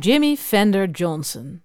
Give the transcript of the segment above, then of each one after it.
Jimmy Fender Johnson.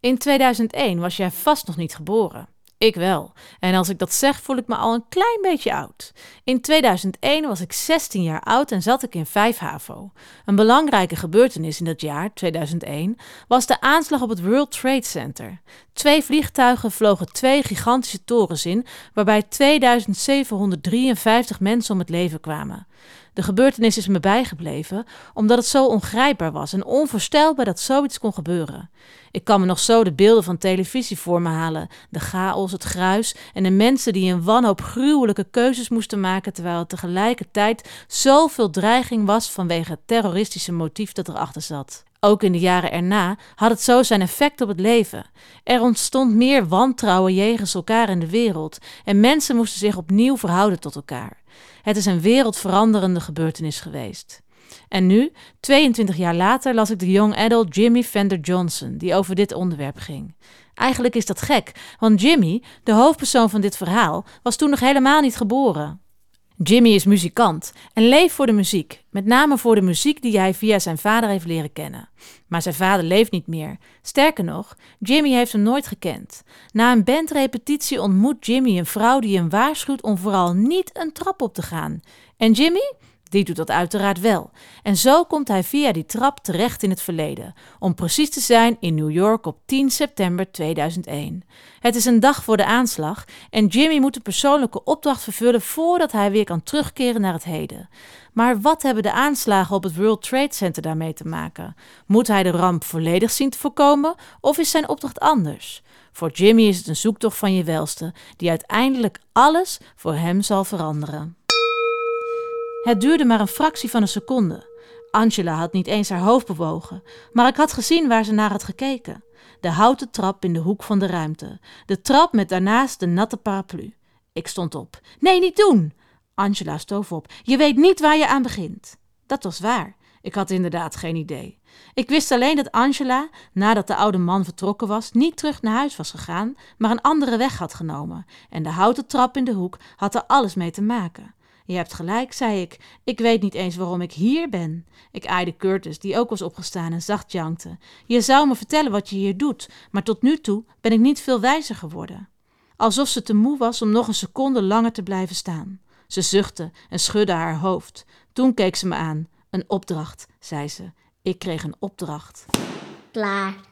In 2001 was jij vast nog niet geboren. Ik wel. En als ik dat zeg, voel ik me al een klein beetje oud. In 2001 was ik 16 jaar oud en zat ik in 5 HAVO. Een belangrijke gebeurtenis in dat jaar, 2001, was de aanslag op het World Trade Center. Twee vliegtuigen vlogen twee gigantische torens in, waarbij 2753 mensen om het leven kwamen. De gebeurtenis is me bijgebleven omdat het zo ongrijpbaar was en onvoorstelbaar dat zoiets kon gebeuren. Ik kan me nog zo de beelden van televisie voor me halen: de chaos, het gruis en de mensen die in wanhoop gruwelijke keuzes moesten maken, terwijl er tegelijkertijd zoveel dreiging was vanwege het terroristische motief dat erachter zat. Ook in de jaren erna had het zo zijn effect op het leven. Er ontstond meer wantrouwen jegens elkaar in de wereld en mensen moesten zich opnieuw verhouden tot elkaar. Het is een wereldveranderende gebeurtenis geweest. En nu, 22 jaar later, las ik de young adult Jimmy Fender Johnson, die over dit onderwerp ging. Eigenlijk is dat gek, want Jimmy, de hoofdpersoon van dit verhaal, was toen nog helemaal niet geboren. Jimmy is muzikant en leeft voor de muziek, met name voor de muziek die hij via zijn vader heeft leren kennen. Maar zijn vader leeft niet meer. Sterker nog, Jimmy heeft hem nooit gekend. Na een bandrepetitie ontmoet Jimmy een vrouw die hem waarschuwt om vooral niet een trap op te gaan. En Jimmy? Die doet dat uiteraard wel. En zo komt hij via die trap terecht in het verleden. Om precies te zijn in New York op 10 september 2001. Het is een dag voor de aanslag en Jimmy moet een persoonlijke opdracht vervullen voordat hij weer kan terugkeren naar het heden. Maar wat hebben de aanslagen op het World Trade Center daarmee te maken? Moet hij de ramp volledig zien te voorkomen of is zijn opdracht anders? Voor Jimmy is het een zoektocht van je welste, die uiteindelijk alles voor hem zal veranderen. Het duurde maar een fractie van een seconde. Angela had niet eens haar hoofd bewogen, maar ik had gezien waar ze naar had gekeken. De houten trap in de hoek van de ruimte. De trap met daarnaast de natte paraplu. Ik stond op. Nee, niet doen! Angela stoof op. Je weet niet waar je aan begint. Dat was waar. Ik had inderdaad geen idee. Ik wist alleen dat Angela, nadat de oude man vertrokken was, niet terug naar huis was gegaan, maar een andere weg had genomen. En de houten trap in de hoek had er alles mee te maken. Je hebt gelijk, zei ik. Ik weet niet eens waarom ik hier ben. Ik aaide Curtis, die ook was opgestaan en zacht jankte. Je zou me vertellen wat je hier doet, maar tot nu toe ben ik niet veel wijzer geworden. Alsof ze te moe was om nog een seconde langer te blijven staan. Ze zuchtte en schudde haar hoofd. Toen keek ze me aan. Een opdracht, zei ze. Ik kreeg een opdracht. Klaar.